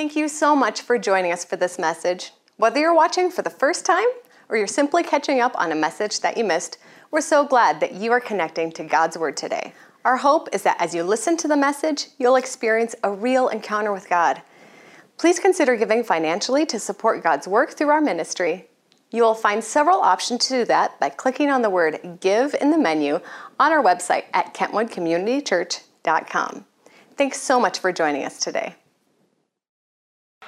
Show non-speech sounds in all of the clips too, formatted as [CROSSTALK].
Thank you so much for joining us for this message. Whether you're watching for the first time or you're simply catching up on a message that you missed, we're so glad that you are connecting to God's Word today. Our hope is that as you listen to the message, you'll experience a real encounter with God. Please consider giving financially to support God's work through our ministry. You will find several options to do that by clicking on the word Give in the menu on our website at kentwoodcommunitychurch.com. Thanks so much for joining us today.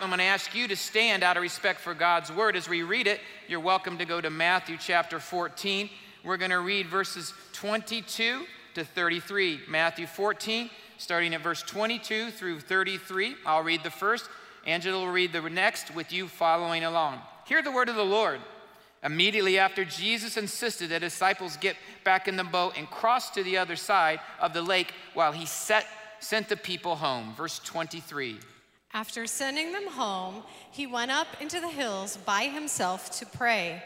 I'm going to ask you to stand out of respect for God's word as we read it. You're welcome to go to Matthew chapter 14. We're going to read verses 22 to 33. Matthew 14, starting at verse 22 through 33. I'll read the first. Angela will read the next with you following along. Hear the word of the Lord. Immediately after Jesus insisted that disciples get back in the boat and cross to the other side of the lake while he set, sent the people home. Verse 23. After sending them home, he went up into the hills by himself to pray.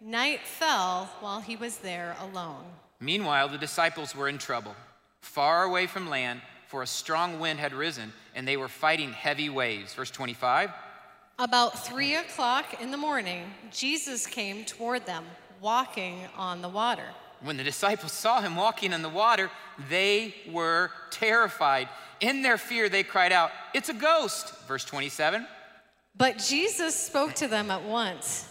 Night fell while he was there alone. Meanwhile, the disciples were in trouble, far away from land, for a strong wind had risen, and they were fighting heavy waves. Verse 25. About three o'clock in the morning, Jesus came toward them, walking on the water. When the disciples saw him walking on the water, they were terrified. In their fear, they cried out, It's a ghost. Verse 27. But Jesus spoke to them at once.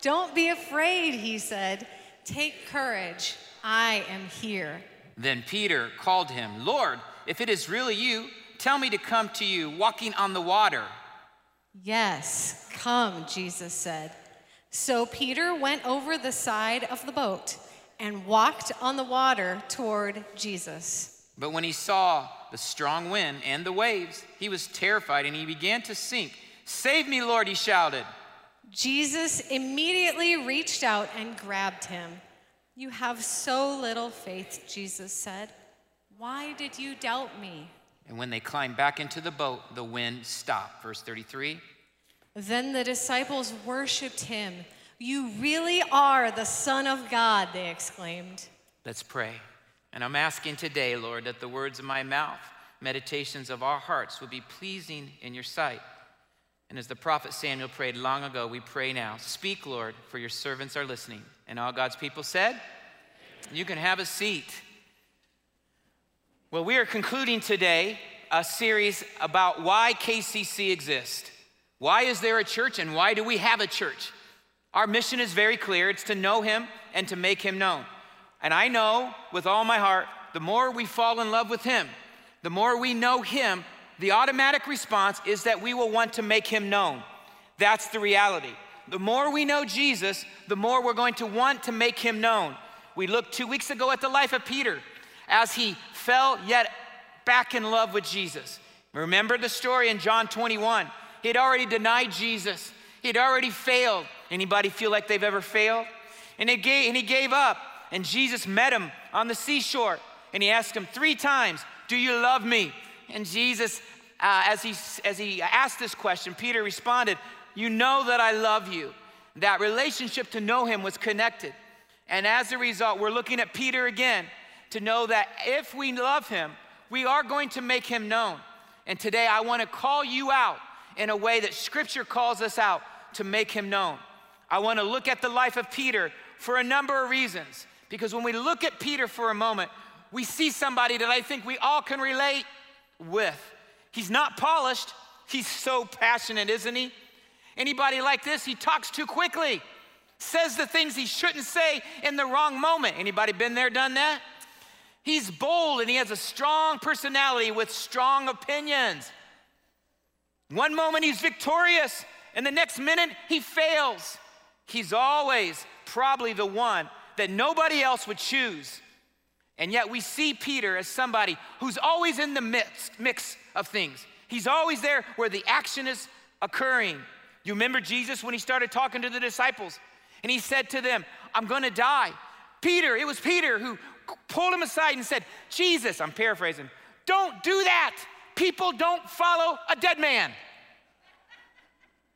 Don't be afraid, he said. Take courage. I am here. Then Peter called him, Lord, if it is really you, tell me to come to you walking on the water. Yes, come, Jesus said. So Peter went over the side of the boat and walked on the water toward Jesus. But when he saw the strong wind and the waves, he was terrified and he began to sink. Save me, Lord, he shouted. Jesus immediately reached out and grabbed him. You have so little faith, Jesus said. Why did you doubt me? And when they climbed back into the boat, the wind stopped. Verse 33. Then the disciples worshiped him. You really are the Son of God, they exclaimed. Let's pray. And I'm asking today, Lord, that the words of my mouth, meditations of our hearts, will be pleasing in your sight. And as the prophet Samuel prayed long ago, we pray now. Speak, Lord, for your servants are listening. And all God's people said, You can have a seat. Well, we are concluding today a series about why KCC exists. Why is there a church and why do we have a church? Our mission is very clear it's to know Him and to make Him known. And I know with all my heart, the more we fall in love with Him, the more we know Him, the automatic response is that we will want to make Him known. That's the reality. The more we know Jesus, the more we're going to want to make Him known. We looked two weeks ago at the life of Peter as he fell yet back in love with Jesus. Remember the story in John 21. He had already denied Jesus. he had already failed. Anybody feel like they've ever failed? And he gave, and he gave up. And Jesus met him on the seashore. And he asked him three times, Do you love me? And Jesus, uh, as, he, as he asked this question, Peter responded, You know that I love you. That relationship to know him was connected. And as a result, we're looking at Peter again to know that if we love him, we are going to make him known. And today I want to call you out in a way that scripture calls us out to make him known. I want to look at the life of Peter for a number of reasons. Because when we look at Peter for a moment, we see somebody that I think we all can relate with. He's not polished, he's so passionate, isn't he? Anybody like this, he talks too quickly, says the things he shouldn't say in the wrong moment. Anybody been there, done that? He's bold and he has a strong personality with strong opinions. One moment he's victorious, and the next minute he fails. He's always probably the one that nobody else would choose. And yet we see Peter as somebody who's always in the mix, mix of things. He's always there where the action is occurring. You remember Jesus when he started talking to the disciples and he said to them, I'm gonna die. Peter, it was Peter who pulled him aside and said, Jesus, I'm paraphrasing, don't do that. People don't follow a dead man.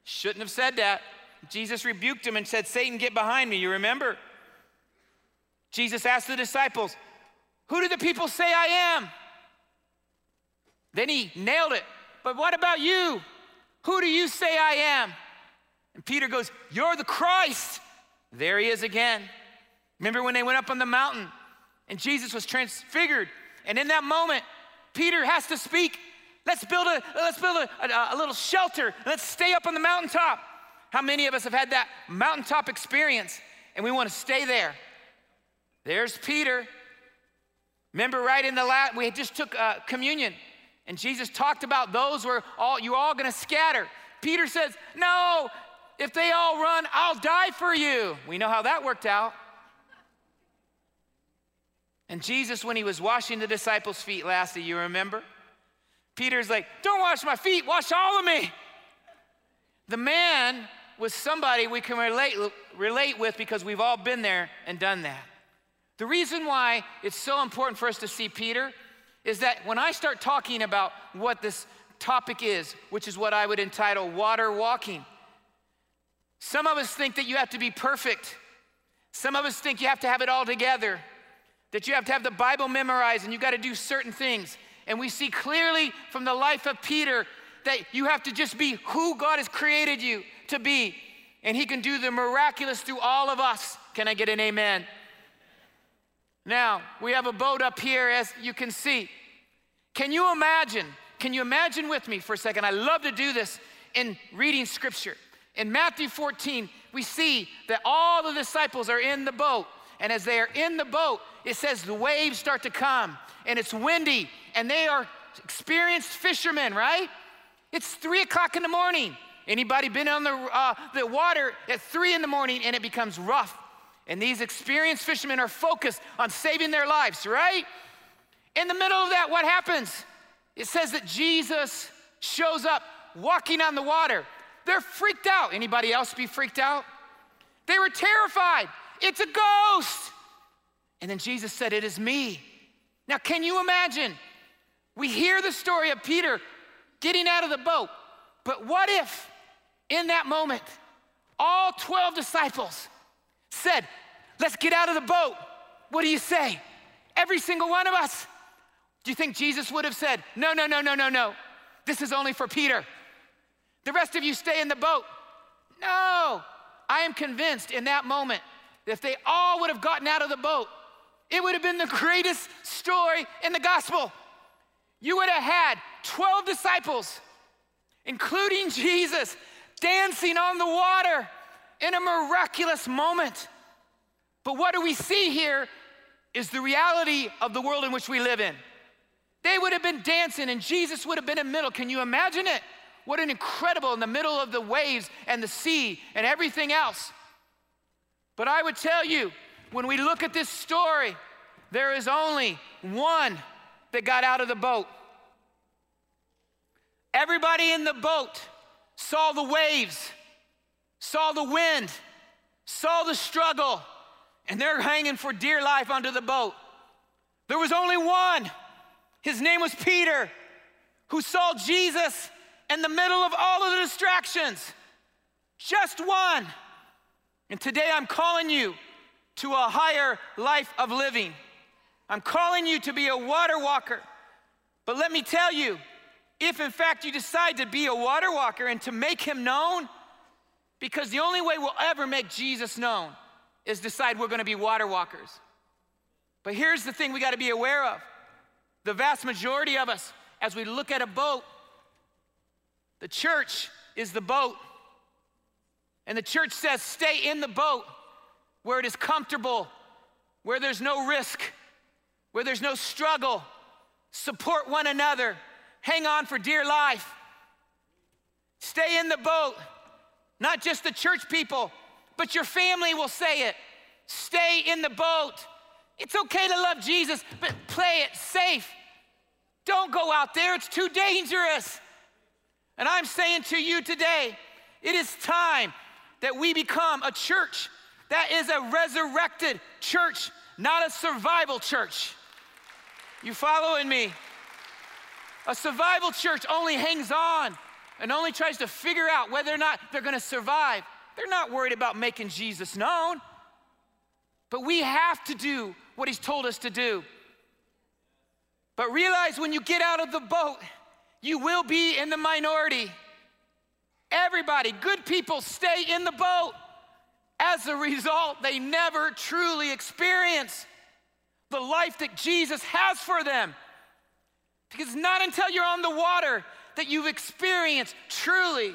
Shouldn't have said that. Jesus rebuked him and said, Satan, get behind me. You remember? Jesus asked the disciples, Who do the people say I am? Then he nailed it. But what about you? Who do you say I am? And Peter goes, You're the Christ. There he is again. Remember when they went up on the mountain and Jesus was transfigured? And in that moment, Peter has to speak. Let's build a let's build a, a, a little shelter. Let's stay up on the mountaintop. How many of us have had that mountaintop experience and we want to stay there? There's Peter. Remember, right in the last, we just took uh, communion, and Jesus talked about those where all you're all going to scatter. Peter says, "No, if they all run, I'll die for you." We know how that worked out. And Jesus, when he was washing the disciples' feet last, you remember? Peter's like, "Don't wash my feet, wash all of me." The man was somebody we can relate, relate with because we've all been there and done that. The reason why it's so important for us to see Peter is that when I start talking about what this topic is, which is what I would entitle water walking, some of us think that you have to be perfect. Some of us think you have to have it all together, that you have to have the Bible memorized and you've got to do certain things. And we see clearly from the life of Peter that you have to just be who God has created you to be. And He can do the miraculous through all of us. Can I get an amen? Now, we have a boat up here, as you can see. Can you imagine? Can you imagine with me for a second? I love to do this in reading scripture. In Matthew 14, we see that all the disciples are in the boat. And as they are in the boat, it says the waves start to come and it's windy and they are experienced fishermen, right? It's three o'clock in the morning. Anybody been on the, uh, the water at three in the morning and it becomes rough? And these experienced fishermen are focused on saving their lives, right? In the middle of that, what happens? It says that Jesus shows up walking on the water. They're freaked out. Anybody else be freaked out? They were terrified. It's a ghost. And then Jesus said, It is me. Now, can you imagine? We hear the story of Peter getting out of the boat, but what if in that moment all 12 disciples said, Let's get out of the boat. What do you say? Every single one of us. Do you think Jesus would have said, No, no, no, no, no, no. This is only for Peter. The rest of you stay in the boat. No. I am convinced in that moment that if they all would have gotten out of the boat, it would have been the greatest story in the gospel. You would have had 12 disciples, including [LAUGHS] Jesus, dancing on the water in a miraculous moment. But what do we see here is the reality of the world in which we live in. They would have been dancing and Jesus would have been in the middle. Can you imagine it? What an incredible in the middle of the waves and the sea and everything else. But I would tell you, when we look at this story, there is only one that got out of the boat. Everybody in the boat saw the waves saw the wind, saw the struggle, and they're hanging for dear life under the boat. There was only one. His name was Peter, who saw Jesus in the middle of all of the distractions. Just one. And today I'm calling you to a higher life of living. I'm calling you to be a water walker. But let me tell you, if in fact you decide to be a water walker and to make him known, because the only way we'll ever make Jesus known is decide we're gonna be water walkers. But here's the thing we gotta be aware of the vast majority of us, as we look at a boat, the church is the boat. And the church says, stay in the boat where it is comfortable, where there's no risk, where there's no struggle. Support one another, hang on for dear life. Stay in the boat not just the church people, but your family will say it. Stay in the boat. It's okay to love Jesus, but play it safe. Don't go out there, it's too dangerous. And I'm saying to you today, it is time that we become a church that is a resurrected church, not a survival church. You following me? A survival church only hangs on and only tries to figure out whether or not they're gonna survive. They're not worried about making Jesus known. But we have to do what he's told us to do. But realize when you get out of the boat, you will be in the minority. everybody, good people, stay in the boat. As a result, they never truly experience the life that Jesus has for them. Because it's not until you're on the water that you've experienced truly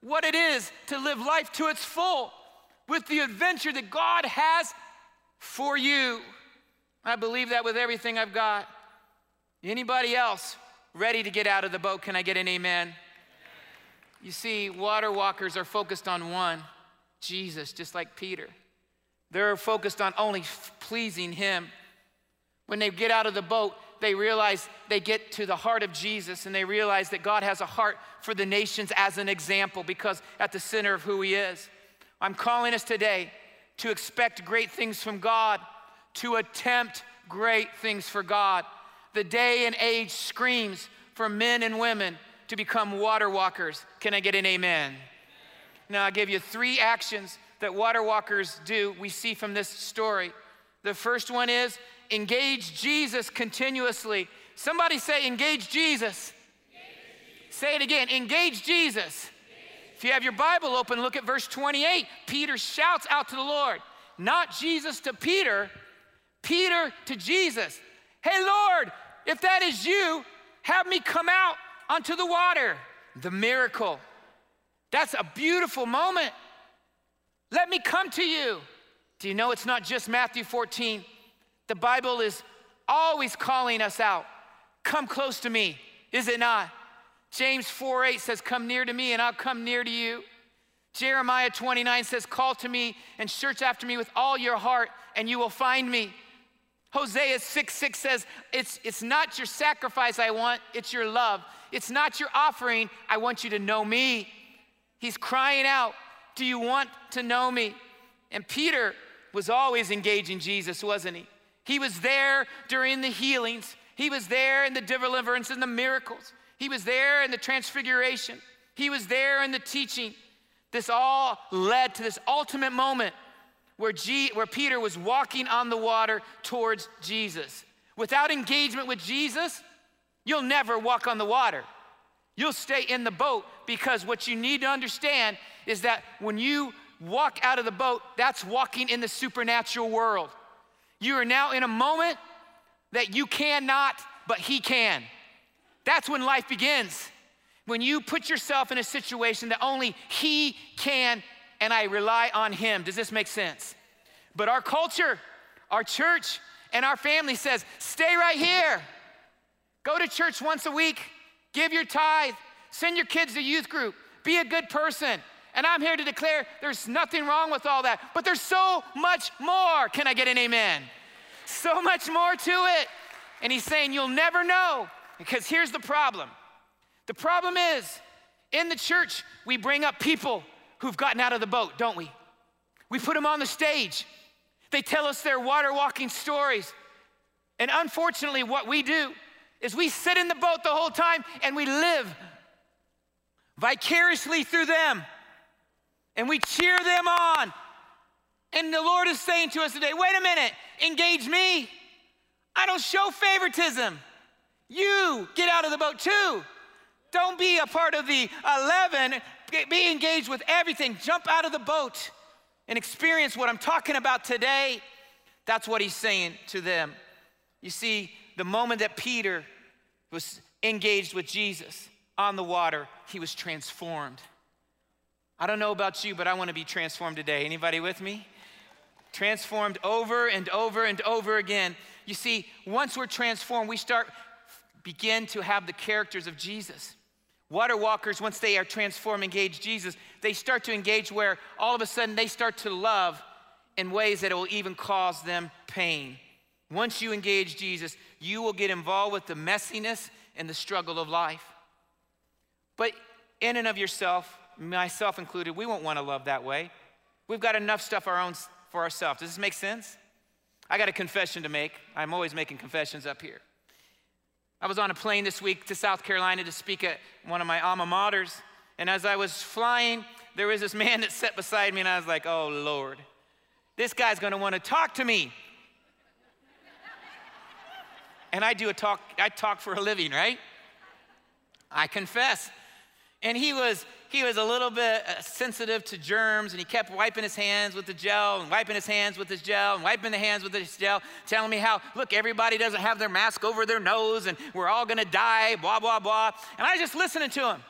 what it is to live life to its full with the adventure that God has for you. I believe that with everything I've got. Anybody else ready to get out of the boat? Can I get an amen? You see, water walkers are focused on one Jesus, just like Peter. They're focused on only pleasing Him. When they get out of the boat, they realize they get to the heart of Jesus and they realize that God has a heart for the nations as an example because at the center of who He is. I'm calling us today to expect great things from God, to attempt great things for God. The day and age screams for men and women to become water walkers. Can I get an amen? Now, I'll give you three actions that water walkers do, we see from this story. The first one is engage Jesus continuously. Somebody say, engage Jesus. Say it again, engage Jesus. If you have your Bible open, look at verse 28. Peter shouts out to the Lord, not Jesus to Peter, Peter to Jesus. Hey, Lord, if that is you, have me come out onto the water. The miracle. That's a beautiful moment. Let me come to you. Do you know it's not just Matthew 14? The Bible is always calling us out. Come close to me, is it not? James 4 8 says, Come near to me and I'll come near to you. Jeremiah 29 says, Call to me and search after me with all your heart, and you will find me. Hosea 6 6 says, it's, it's not your sacrifice I want, it's your love. It's not your offering, I want you to know me. He's crying out, Do you want to know me? And Peter was always engaging Jesus, wasn't he? He was there during the healings, he was there in the deliverance and the miracles, he was there in the transfiguration, he was there in the teaching. This all led to this ultimate moment where, G, where Peter was walking on the water towards Jesus. Without engagement with Jesus, you'll never walk on the water. You'll stay in the boat because what you need to understand is that when you walk out of the boat, that's walking in the supernatural world. You are now in a moment that you cannot, but He can. That's when life begins. When you put yourself in a situation that only He can, and I rely on Him. Does this make sense? But our culture, our church, and our family says, stay right here. Go to church once a week give your tithe, send your kids to youth group, be a good person. And I'm here to declare there's nothing wrong with all that, but there's so much more. Can I get an amen? So much more to it. And he's saying, You'll never know. Because here's the problem the problem is, in the church, we bring up people who've gotten out of the boat, don't we? We put them on the stage. They tell us their water walking stories. And unfortunately, what we do is we sit in the boat the whole time and we live vicariously through them and we cheer them on. And the Lord is saying to us today wait a minute, engage me. I don't show favoritism. You get out of the boat too. Don't be a part of the 11. Be engaged with everything. Jump out of the boat and experience what I'm talking about today. That's what he's saying to them. You see, the moment that Peter was engaged with Jesus on the water, he was transformed. I don't know about you, but I want to be transformed today. Anybody with me? Transformed over and over and over again. You see, once we're transformed, we start begin to have the characters of Jesus. Water walkers, once they are transformed, engage Jesus, they start to engage where all of a sudden they start to love in ways that will even cause them pain. Once you engage Jesus, you will get involved with the messiness and the struggle of life. But in and of yourself, myself included, we won't want to love that way. We've got enough stuff our own for ourselves. Does this make sense? I got a confession to make. I'm always making confessions up here. I was on a plane this week to South Carolina to speak at one of my alma maters. And as I was flying, there was this man [LAUGHS] that sat beside me, and I was like, oh, Lord, this guy's gonna wanna talk to me [LAUGHS] and I do a talk, I talk for a living, right? I confess. And he was, he was a little bit uh, sensitive to germs, and he kept wiping his hands with the gel, and wiping his hands with his gel, and wiping the hands with his gel, telling me how, look, everybody doesn't have their mask over their nose, and we're all gonna die, blah, blah, blah. And I was just listening to him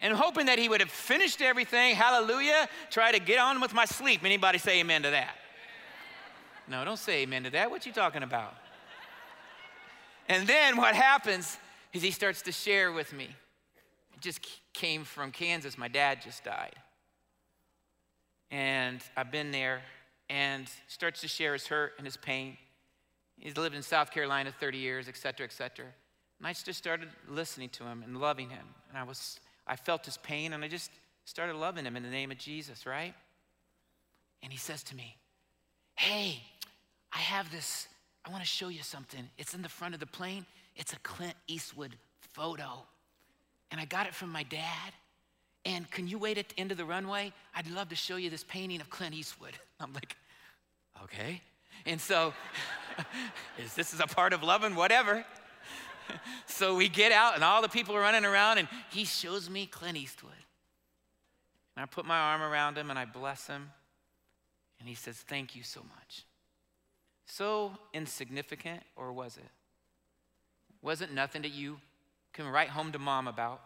and hoping that he would have finished everything, hallelujah, try to get on with my sleep. Anybody say amen to that? No, don't say amen to that. What you talking about? And then what happens is he starts to share with me. Just came from Kansas. My dad just died. And I've been there and starts to share his hurt and his pain. He's lived in South Carolina 30 years, et cetera, et cetera. And I just started listening to him and loving him. And I was, I felt his pain and I just started loving him in the name of Jesus, right? And he says to me, Hey, I have this, I want to show you something. It's in the front of the plane. It's a Clint Eastwood photo. And I got it from my dad. And can you wait at the end of the runway? I'd love to show you this painting of Clint Eastwood. [LAUGHS] I'm like, okay. And so, [LAUGHS] is this is a part of loving? Whatever. [LAUGHS] so we get out, and all the people are running around, and he shows me Clint Eastwood. And I put my arm around him and I bless him. And he says, Thank you so much. So insignificant, or was it? Was it nothing to you can write home to mom about?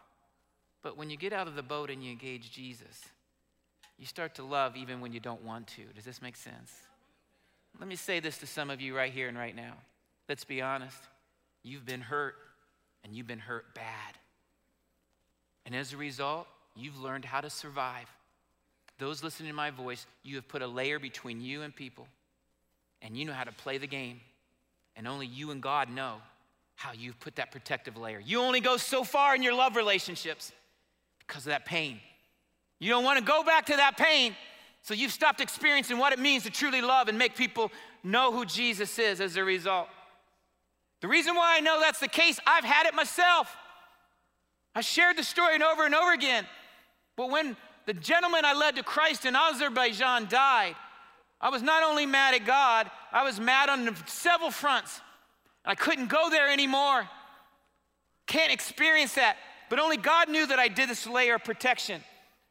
But when you get out of the boat and you engage Jesus, you start to love even when you don't want to. Does this make sense? Let me say this to some of you right here and right now. Let's be honest. You've been hurt, and you've been hurt bad. And as a result, you've learned how to survive. Those listening to my voice, you have put a layer between you and people and you know how to play the game, and only you and God know how you've put that protective layer. You only go so far in your love relationships because of that pain. You don't want to go back to that pain, so you've stopped experiencing what it means to truly love and make people know who Jesus is as a result. The reason why I know that's the case, I've had it myself. I shared the story and over and over again. But when the gentleman I led to Christ in Azerbaijan died, I was not only mad at God, I was mad on several fronts. I couldn't go there anymore. Can't experience that. But only God knew that I did this layer of protection.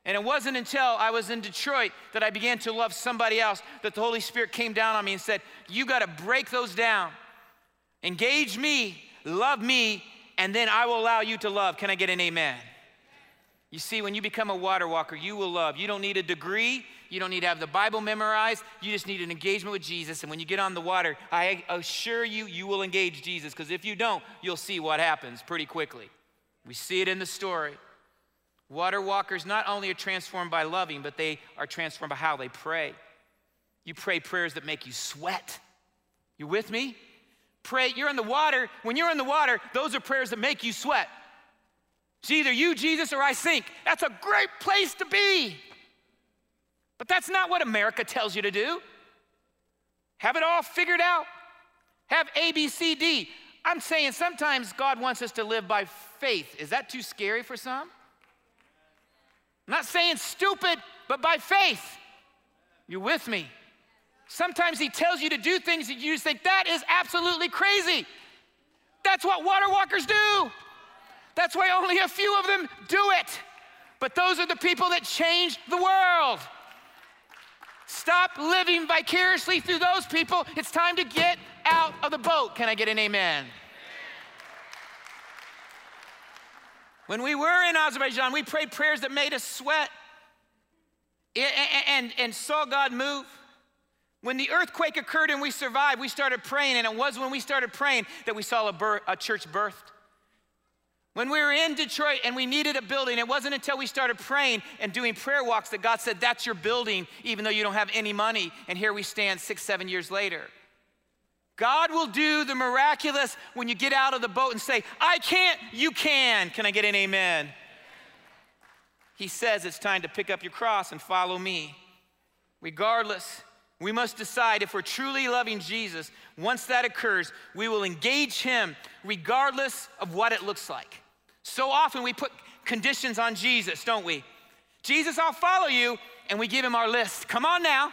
And it wasn't until I was in Detroit that I began to love somebody else that the Holy Spirit came down on me and said, You got to break those down. Engage me, love me, and then I will allow you to love. Can I get an amen? You see, when you become a water walker, you will love. You don't need a degree. You don't need to have the Bible memorized. You just need an engagement with Jesus. And when you get on the water, I assure you, you will engage Jesus. Because if you don't, you'll see what happens pretty quickly. We see it in the story. Water walkers not only are transformed by loving, but they are transformed by how they pray. You pray prayers that make you sweat. You with me? Pray, you're in the water. When you're in the water, those are prayers that make you sweat. It's either you, Jesus, or I sink. That's a great place to be. But that's not what America tells you to do. Have it all figured out. Have A, B, C, D. I'm saying sometimes God wants us to live by faith. Is that too scary for some? I'm not saying stupid, but by faith. You with me? Sometimes He tells you to do things that you just think, that is absolutely crazy. That's what water walkers do. That's why only a few of them do it. But those are the people that change the world. Stop living vicariously through those people. It's time to get out of the boat. Can I get an amen? When we were in Azerbaijan, we prayed prayers that made us sweat and, and, saw God move. When the earthquake occurred and we survived, we started praying, and it was when we started praying that we saw a, a church birthed. When we were in Detroit and we needed a building, it wasn't until we started praying and doing prayer walks that God said, That's your building, even though you don't have any money. And here we stand six, seven years later. God will do the miraculous when you get out of the boat and say, I can't, you can. Can I get an amen? He says it's time to pick up your cross and follow me. Regardless, we must decide if we're truly loving Jesus. Once that occurs, we will engage him regardless of what it looks like. So often we put conditions on Jesus, don't we? Jesus, I'll follow you, and we give him our list. Come on now.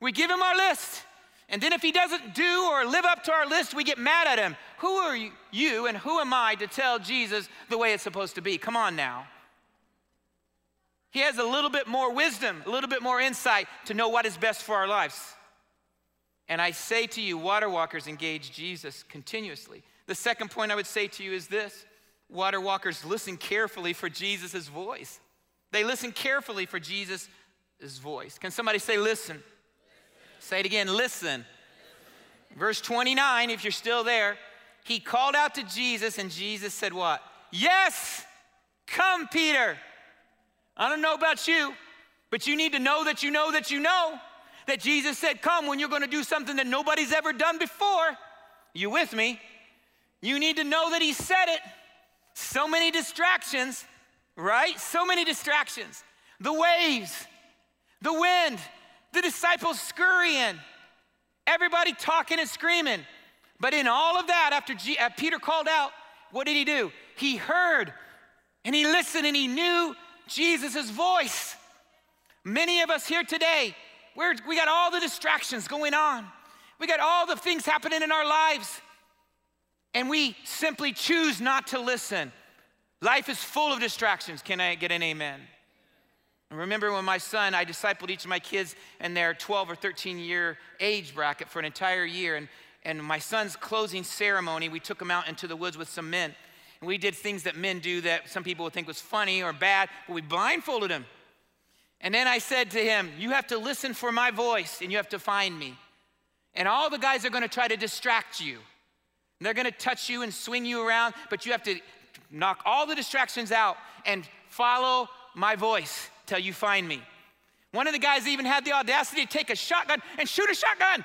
We give him our list. And then if he doesn't do or live up to our list, we get mad at him. Who are you and who am I to tell Jesus the way it's supposed to be? Come on now. He has a little bit more wisdom, a little bit more insight to know what is best for our lives. And I say to you, water walkers engage Jesus continuously. The second point I would say to you is this water walkers listen carefully for Jesus' voice. They listen carefully for Jesus' voice. Can somebody say, listen? listen. Say it again, listen. listen. Verse 29, if you're still there, he called out to Jesus, and Jesus said, What? Yes, come, Peter. I don't know about you, but you need to know that you know that you know that Jesus said, Come when you're gonna do something that nobody's ever done before. You with me? You need to know that He said it. So many distractions, right? So many distractions. The waves, the wind, the disciples scurrying, everybody talking and screaming. But in all of that, after G- uh, Peter called out, what did he do? He heard and he listened and he knew Jesus' voice. Many of us here today, we got all the distractions going on. We got all the things happening in our lives. And we simply choose not to listen. Life is full of distractions. Can I get an amen? remember when my son, I discipled each of my kids in their 12 or 13 year age bracket for an entire year. And, and my son's closing ceremony, we took him out into the woods with some men. And we did things that men do that some people would think was funny or bad, but we blindfolded him. And then I said to him, You have to listen for my voice and you have to find me. And all the guys are gonna try to distract you. And they're gonna touch you and swing you around, but you have to knock all the distractions out and follow my voice till you find me. One of the guys even had the audacity to take a shotgun and shoot a shotgun.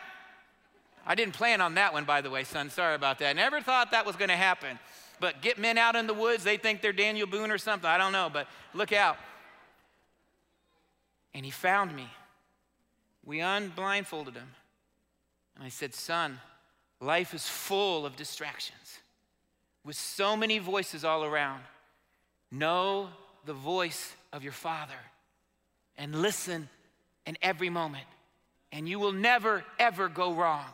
I didn't plan on that one, by the way, son. Sorry about that. I never thought that was gonna happen. But get men out in the woods, they think they're Daniel Boone or something. I don't know, but look out. And he found me. We unblindfolded him. And I said, Son, life is full of distractions with so many voices all around. Know the voice of your Father and listen in every moment, and you will never, ever go wrong.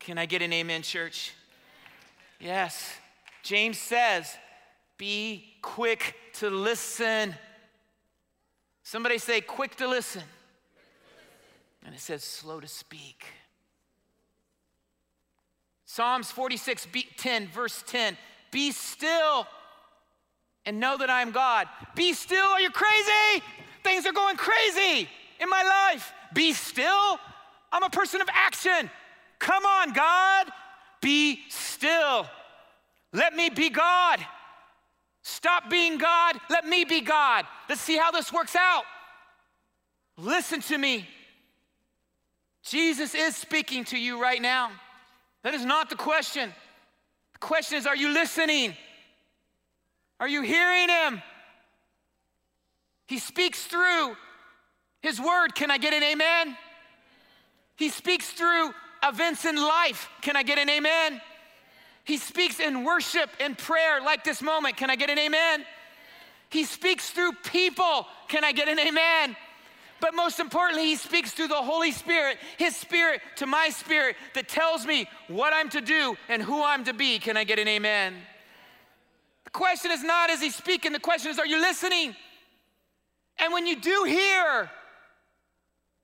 Can I get an amen, church? Yes. James says, be quick to listen. Somebody say, quick to listen. And it says, slow to speak. Psalms 46, 10, verse 10 Be still and know that I am God. Be still, are you crazy? Things are going crazy in my life. Be still. I'm a person of action. Come on, God. Be still. Let me be God. Stop being God. Let me be God. Let's see how this works out. Listen to me. Jesus is speaking to you right now. That is not the question. The question is are you listening? Are you hearing Him? He speaks through His Word. Can I get an amen? He speaks through events in life. Can I get an amen? He speaks in worship and prayer like this moment. Can I get an amen? He speaks through people. Can I get an amen? But most importantly, he speaks through the Holy Spirit, his spirit to my spirit that tells me what I'm to do and who I'm to be. Can I get an amen? The question is not is he speaking, the question is are you listening? And when you do hear,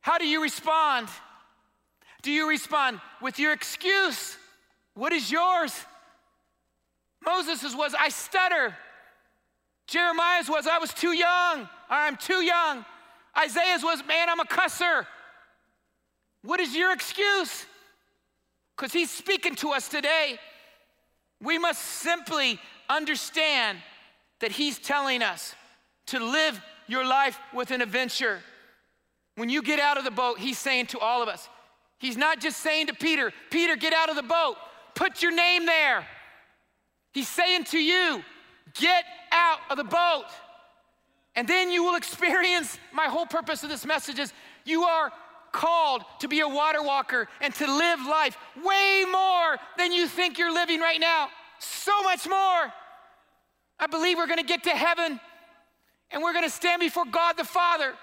how do you respond? Do you respond with your excuse? What is yours? Moses' was, I stutter. Jeremiah's was, I was too young, or I'm too young. Isaiah's was, man, I'm a cusser. What is your excuse? Because he's speaking to us today. We must simply understand that he's telling us to live your life with an adventure. When you get out of the boat, he's saying to all of us, he's not just saying to Peter, Peter, get out of the boat, put your name there. He's saying to you, get out of the boat. And then you will experience my whole purpose of this message is you are called to be a water walker and to live life way more than you think you're living right now. So much more. I believe we're gonna get to heaven and we're gonna stand before God the Father.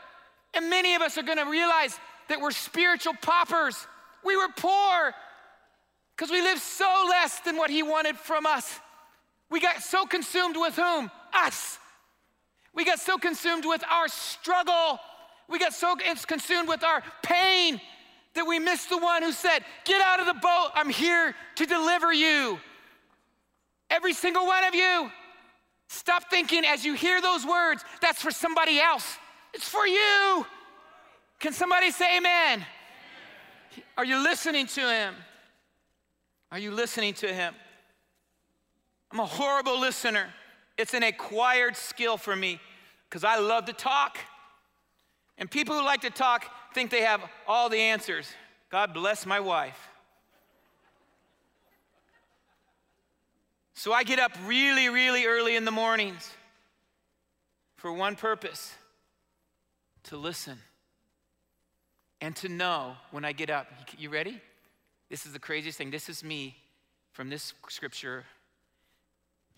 And many of us are gonna realize that we're spiritual paupers. We were poor because we lived so less than what He wanted from us. We got so consumed with whom? Us. We got so consumed with our struggle. We got so consumed with our pain that we miss the one who said, Get out of the boat. I'm here to deliver you. Every single one of you. Stop thinking as you hear those words, that's for somebody else. It's for you. Can somebody say amen? Are you listening to him? Are you listening to him? I'm a horrible listener. It's an acquired skill for me because I love to talk. And people who like to talk think they have all the answers. God bless my wife. So I get up really, really early in the mornings for one purpose to listen and to know when I get up. You ready? This is the craziest thing. This is me from this scripture.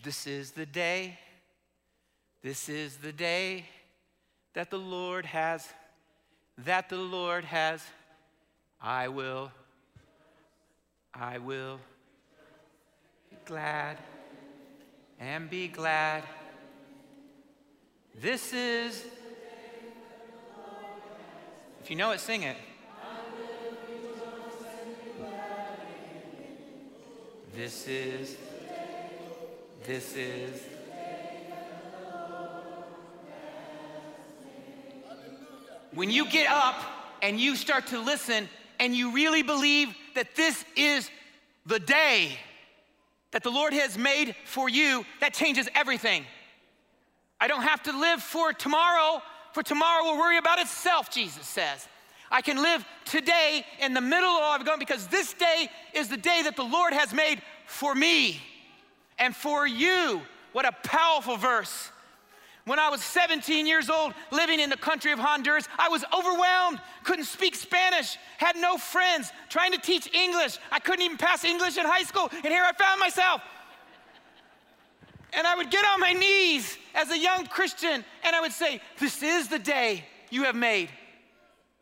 This is the day, this is the day that the Lord has, that the Lord has. I will, I will be glad and be glad. This is, if you know it, sing it. This is, this is. When you get up and you start to listen and you really believe that this is the day that the Lord has made for you, that changes everything. I don't have to live for tomorrow, for tomorrow will worry about itself, Jesus says. I can live today in the middle of all I've gone because this day is the day that the Lord has made for me and for you. What a powerful verse. When I was 17 years old, living in the country of Honduras, I was overwhelmed, couldn't speak Spanish, had no friends, trying to teach English. I couldn't even pass English in high school, and here I found myself. And I would get on my knees as a young Christian, and I would say, This is the day you have made.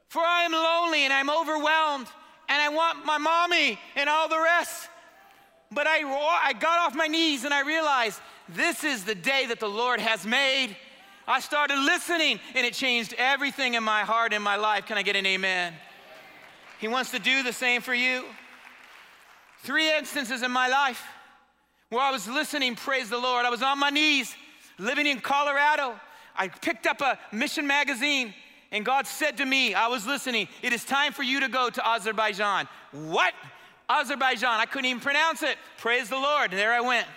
For I am lonely and I'm overwhelmed, and I want my mommy and all the rest. But I, I got off my knees and I realized this is the day that the Lord has made. I started listening and it changed everything in my heart and my life. Can I get an amen? He wants to do the same for you. Three instances in my life where I was listening, praise the Lord. I was on my knees living in Colorado. I picked up a mission magazine and God said to me, I was listening, it is time for you to go to Azerbaijan. What? Azerbaijan. I couldn't even pronounce it. Praise the Lord. And there I went.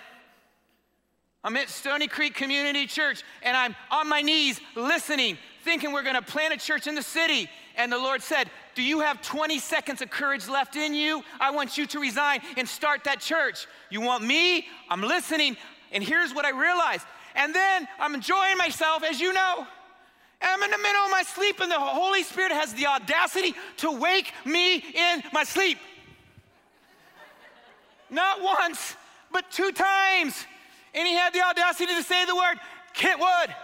I'm at Stony Creek Community Church and I'm on my knees listening, thinking we're gonna plant a church in the city. And the Lord said, Do you have 20 seconds of courage left in you? I want you to resign and start that church. You want me? I'm listening. And here's what I realized. And then I'm enjoying myself, as you know. I'm in the middle of my sleep, and the Holy Spirit has the audacity to wake me in my sleep. Not once, but two times. And he had the audacity to say the word Kentwood.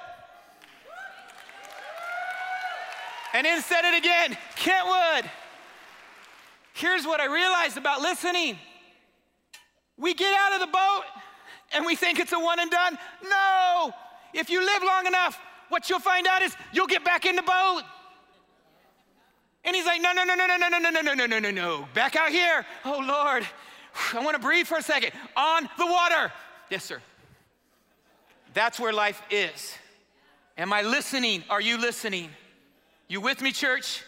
And then said it again Kentwood. Here's what I realized about listening we get out of the boat and we think it's a one and done. No! If you live long enough, what you'll find out is you'll get back in the boat. And he's like, no, no, no, no, no, no, no, no, no, no, no, no, no. Back out here. Oh, Lord. [SIGHS] I want to breathe for a second. On the water. Yes, sir. That's where life is. Am I listening? Are you listening? You with me, church?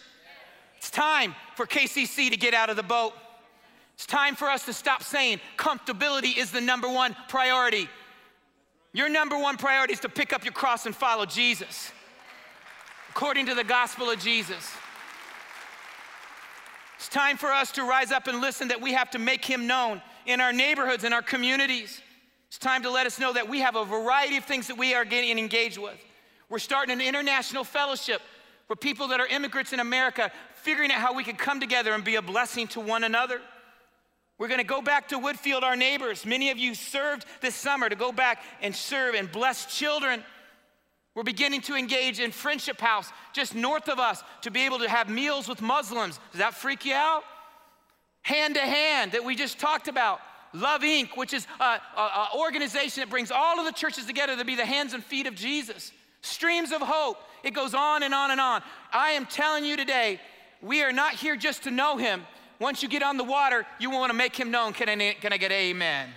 It's time for KCC to get out of the boat. It's time for us to stop saying comfortability is the number one priority. Your number one priority is to pick up your cross and follow Jesus, according to the gospel of Jesus. It's time for us to rise up and listen that we have to make him known in our neighborhoods, in our communities. It's time to let us know that we have a variety of things that we are getting engaged with. We're starting an international fellowship for people that are immigrants in America, figuring out how we can come together and be a blessing to one another. We're going to go back to Woodfield, our neighbors. Many of you served this summer to go back and serve and bless children. We're beginning to engage in Friendship House just north of us to be able to have meals with Muslims. Does that freak you out? Hand to hand that we just talked about. Love Inc., which is an organization that brings all of the churches together to be the hands and feet of Jesus. streams of hope. It goes on and on and on. I am telling you today, we are not here just to know him. Once you get on the water, you want to make him known. Can I, can I get amen?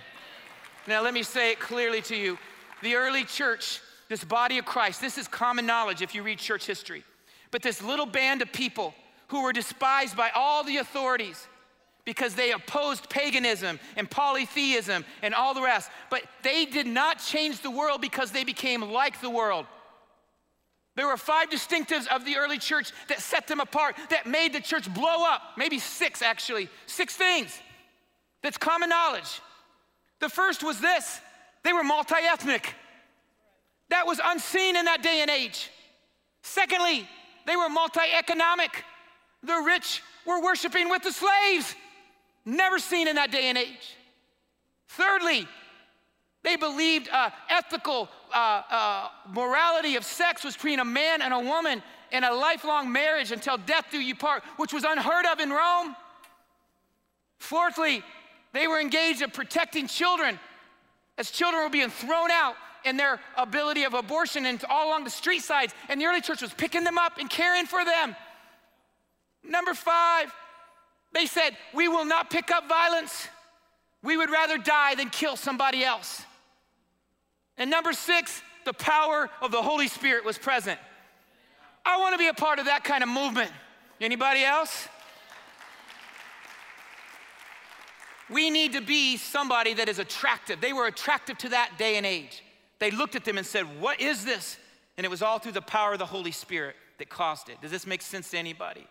Now, let me say it clearly to you. The early church, this body of Christ, this is common knowledge if you read church history. But this little band of people who were despised by all the authorities because they opposed paganism and polytheism and all the rest. But they did not change the world because they became like the world. There were five distinctives of the early church that set them apart, that made the church blow up. Maybe six, actually. Six things that's common knowledge. The first was this they were multi ethnic. That was unseen in that day and age. Secondly, they were multi economic. The rich were worshiping with the slaves, never seen in that day and age. Thirdly, they believed uh, ethical uh, uh, morality of sex was between a man and a woman in a lifelong marriage until death do you part, which was unheard of in Rome. Fourthly, they were engaged in protecting children as children were being thrown out in their ability of abortion and all along the street sides, and the early church was picking them up and caring for them. Number five, they said, We will not pick up violence. We would rather die than kill somebody else. And number six, the power of the Holy Spirit was present. I want to be a part of that kind of movement. Anybody else? We need to be somebody that is attractive. They were attractive to that day and age. They looked at them and said, What is this? And it was all through the power of the Holy Spirit that caused it. Does this make sense to anybody?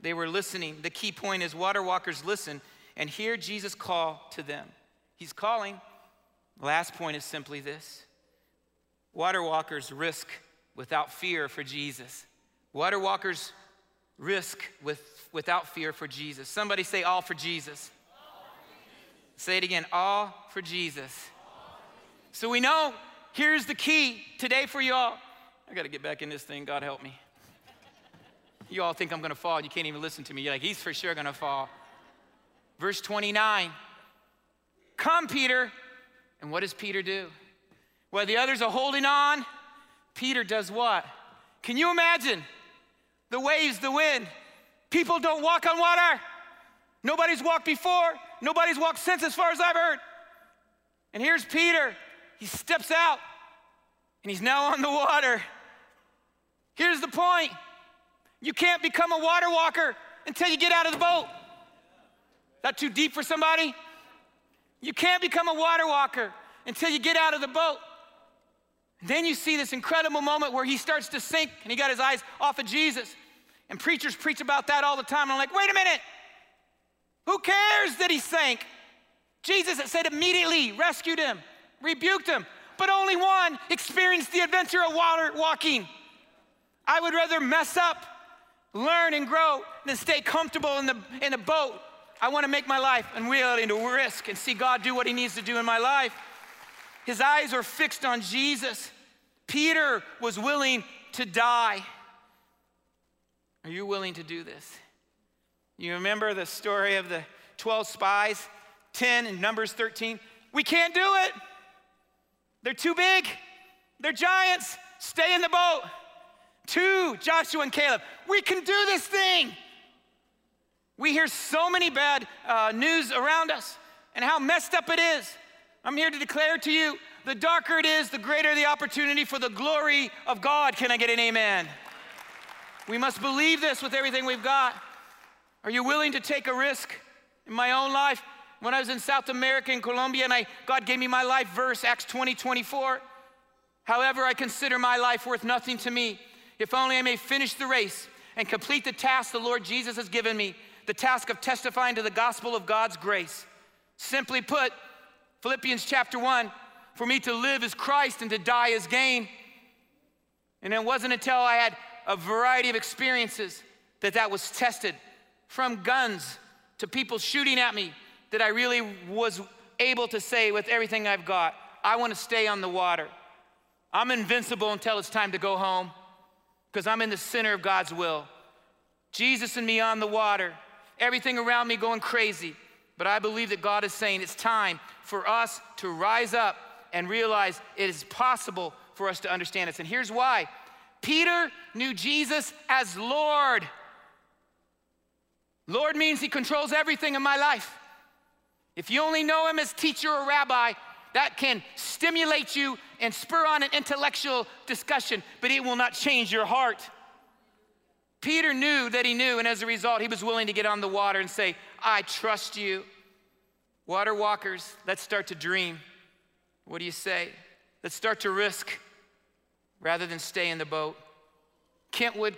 They were listening. The key point is water walkers listen and hear Jesus call to them. He's calling. Last point is simply this Water walkers risk without fear for Jesus. Water walkers risk with, without fear for Jesus. Somebody say, All for Jesus. Say it again, All for Jesus. So we know here's the key today for you all. I got to get back in this thing. God help me. You all think I'm going to fall. You can't even listen to me. You're like, He's for sure going to fall. Verse 29 Come, Peter. And what does Peter do? While the others are holding on, Peter does what? Can you imagine? The waves, the wind. People don't walk on water. Nobody's walked before. Nobody's walked since, as far as I've heard. And here's Peter. He steps out and he's now on the water. Here's the point you can't become a water walker until you get out of the boat. That too deep for somebody? You can't become a water walker until you get out of the boat. Then you see this incredible moment where he starts to sink and he got his eyes off of Jesus. And preachers preach about that all the time. And I'm like, wait a minute. Who cares that he sank? Jesus said immediately rescued him, rebuked him, but only one experienced the adventure of water walking. I would rather mess up, learn and grow than stay comfortable in the, in the boat. I want to make my life and willing to risk and see God do what he needs to do in my life. His eyes are fixed on Jesus. Peter was willing to die. Are you willing to do this? You remember the story of the 12 spies, 10 in Numbers 13? We can't do it. They're too big. They're giants. Stay in the boat. Two, Joshua and Caleb. We can do this thing. We hear so many bad uh, news around us and how messed up it is. I'm here to declare to you the darker it is, the greater the opportunity for the glory of God. Can I get an amen? We must believe this with everything we've got. Are you willing to take a risk? In my own life, when I was in South America in Colombia, and I, God gave me my life verse, Acts 20 24. However, I consider my life worth nothing to me, if only I may finish the race and complete the task the Lord Jesus has given me the task of testifying to the gospel of God's grace. Simply put, Philippians chapter 1 for me to live is Christ and to die is gain. And it wasn't until I had a variety of experiences that that was tested from guns to people shooting at me that I really was able to say with everything I've got, I want to stay on the water. I'm invincible until it's time to go home because I'm in the center of God's will. Jesus and me on the water, everything around me going crazy. But I believe that God is saying it's time for us to rise up and realize it is possible for us to understand this. And here's why Peter knew Jesus as Lord. Lord means he controls everything in my life. If you only know him as teacher or rabbi, that can stimulate you and spur on an intellectual discussion, but it will not change your heart. Peter knew that he knew, and as a result, he was willing to get on the water and say, I trust you. Water walkers, let's start to dream. What do you say? Let's start to risk rather than stay in the boat. Kentwood,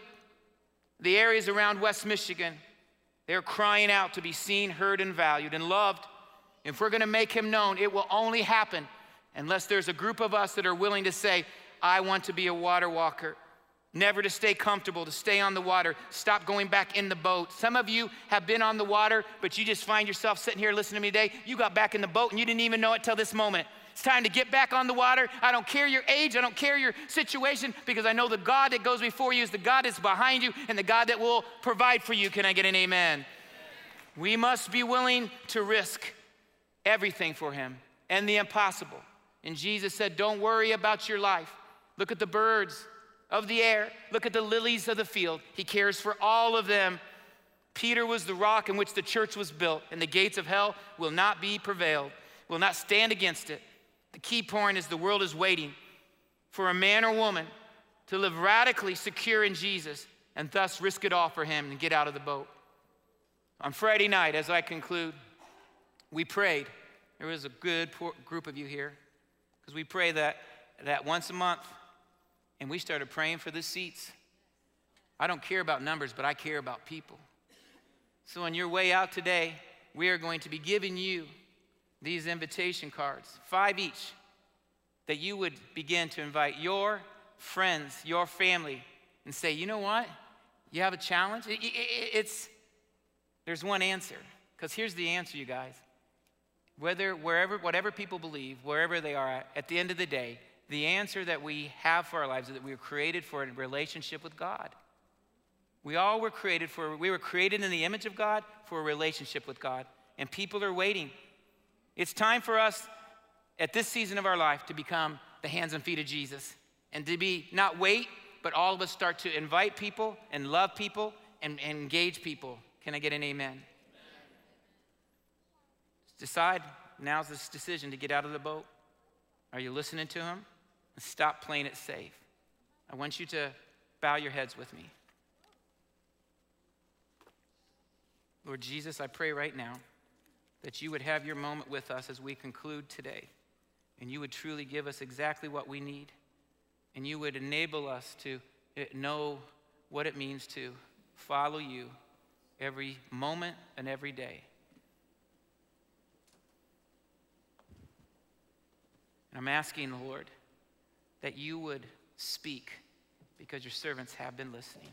the areas around West Michigan, they're crying out to be seen, heard, and valued and loved. If we're gonna make him known, it will only happen unless there's a group of us that are willing to say, I want to be a water walker. Never to stay comfortable, to stay on the water, stop going back in the boat. Some of you have been on the water, but you just find yourself sitting here listening to me today. You got back in the boat and you didn't even know it till this moment. It's time to get back on the water. I don't care your age, I don't care your situation, because I know the God that goes before you is the God that's behind you and the God that will provide for you. Can I get an amen? We must be willing to risk everything for Him and the impossible. And Jesus said, Don't worry about your life. Look at the birds of the air, look at the lilies of the field. He cares for all of them. Peter was the rock in which the church was built, and the gates of hell will not be prevailed, will not stand against it. The key point is the world is waiting for a man or woman to live radically secure in Jesus and thus risk it all for him and get out of the boat. On Friday night, as I conclude, we prayed. There was a good group of you here because we pray that, that once a month, and we started praying for the seats. I don't care about numbers, but I care about people. So, on your way out today, we are going to be giving you these invitation cards, five each, that you would begin to invite your friends, your family, and say, you know what? You have a challenge? It's, there's one answer. Because here's the answer, you guys. Whether, wherever, whatever people believe, wherever they are at, at the end of the day, the answer that we have for our lives is that we were created for a relationship with God. We all were created for, we were created in the image of God for a relationship with God. And people are waiting it's time for us at this season of our life to become the hands and feet of Jesus and to be not wait, but all of us start to invite people and love people and, and engage people. Can I get an amen? amen? Decide now's this decision to get out of the boat. Are you listening to him? Stop playing it safe. I want you to bow your heads with me. Lord Jesus, I pray right now that you would have your moment with us as we conclude today, and you would truly give us exactly what we need, and you would enable us to know what it means to follow you every moment and every day. And I'm asking, the Lord, that you would speak because your servants have been listening.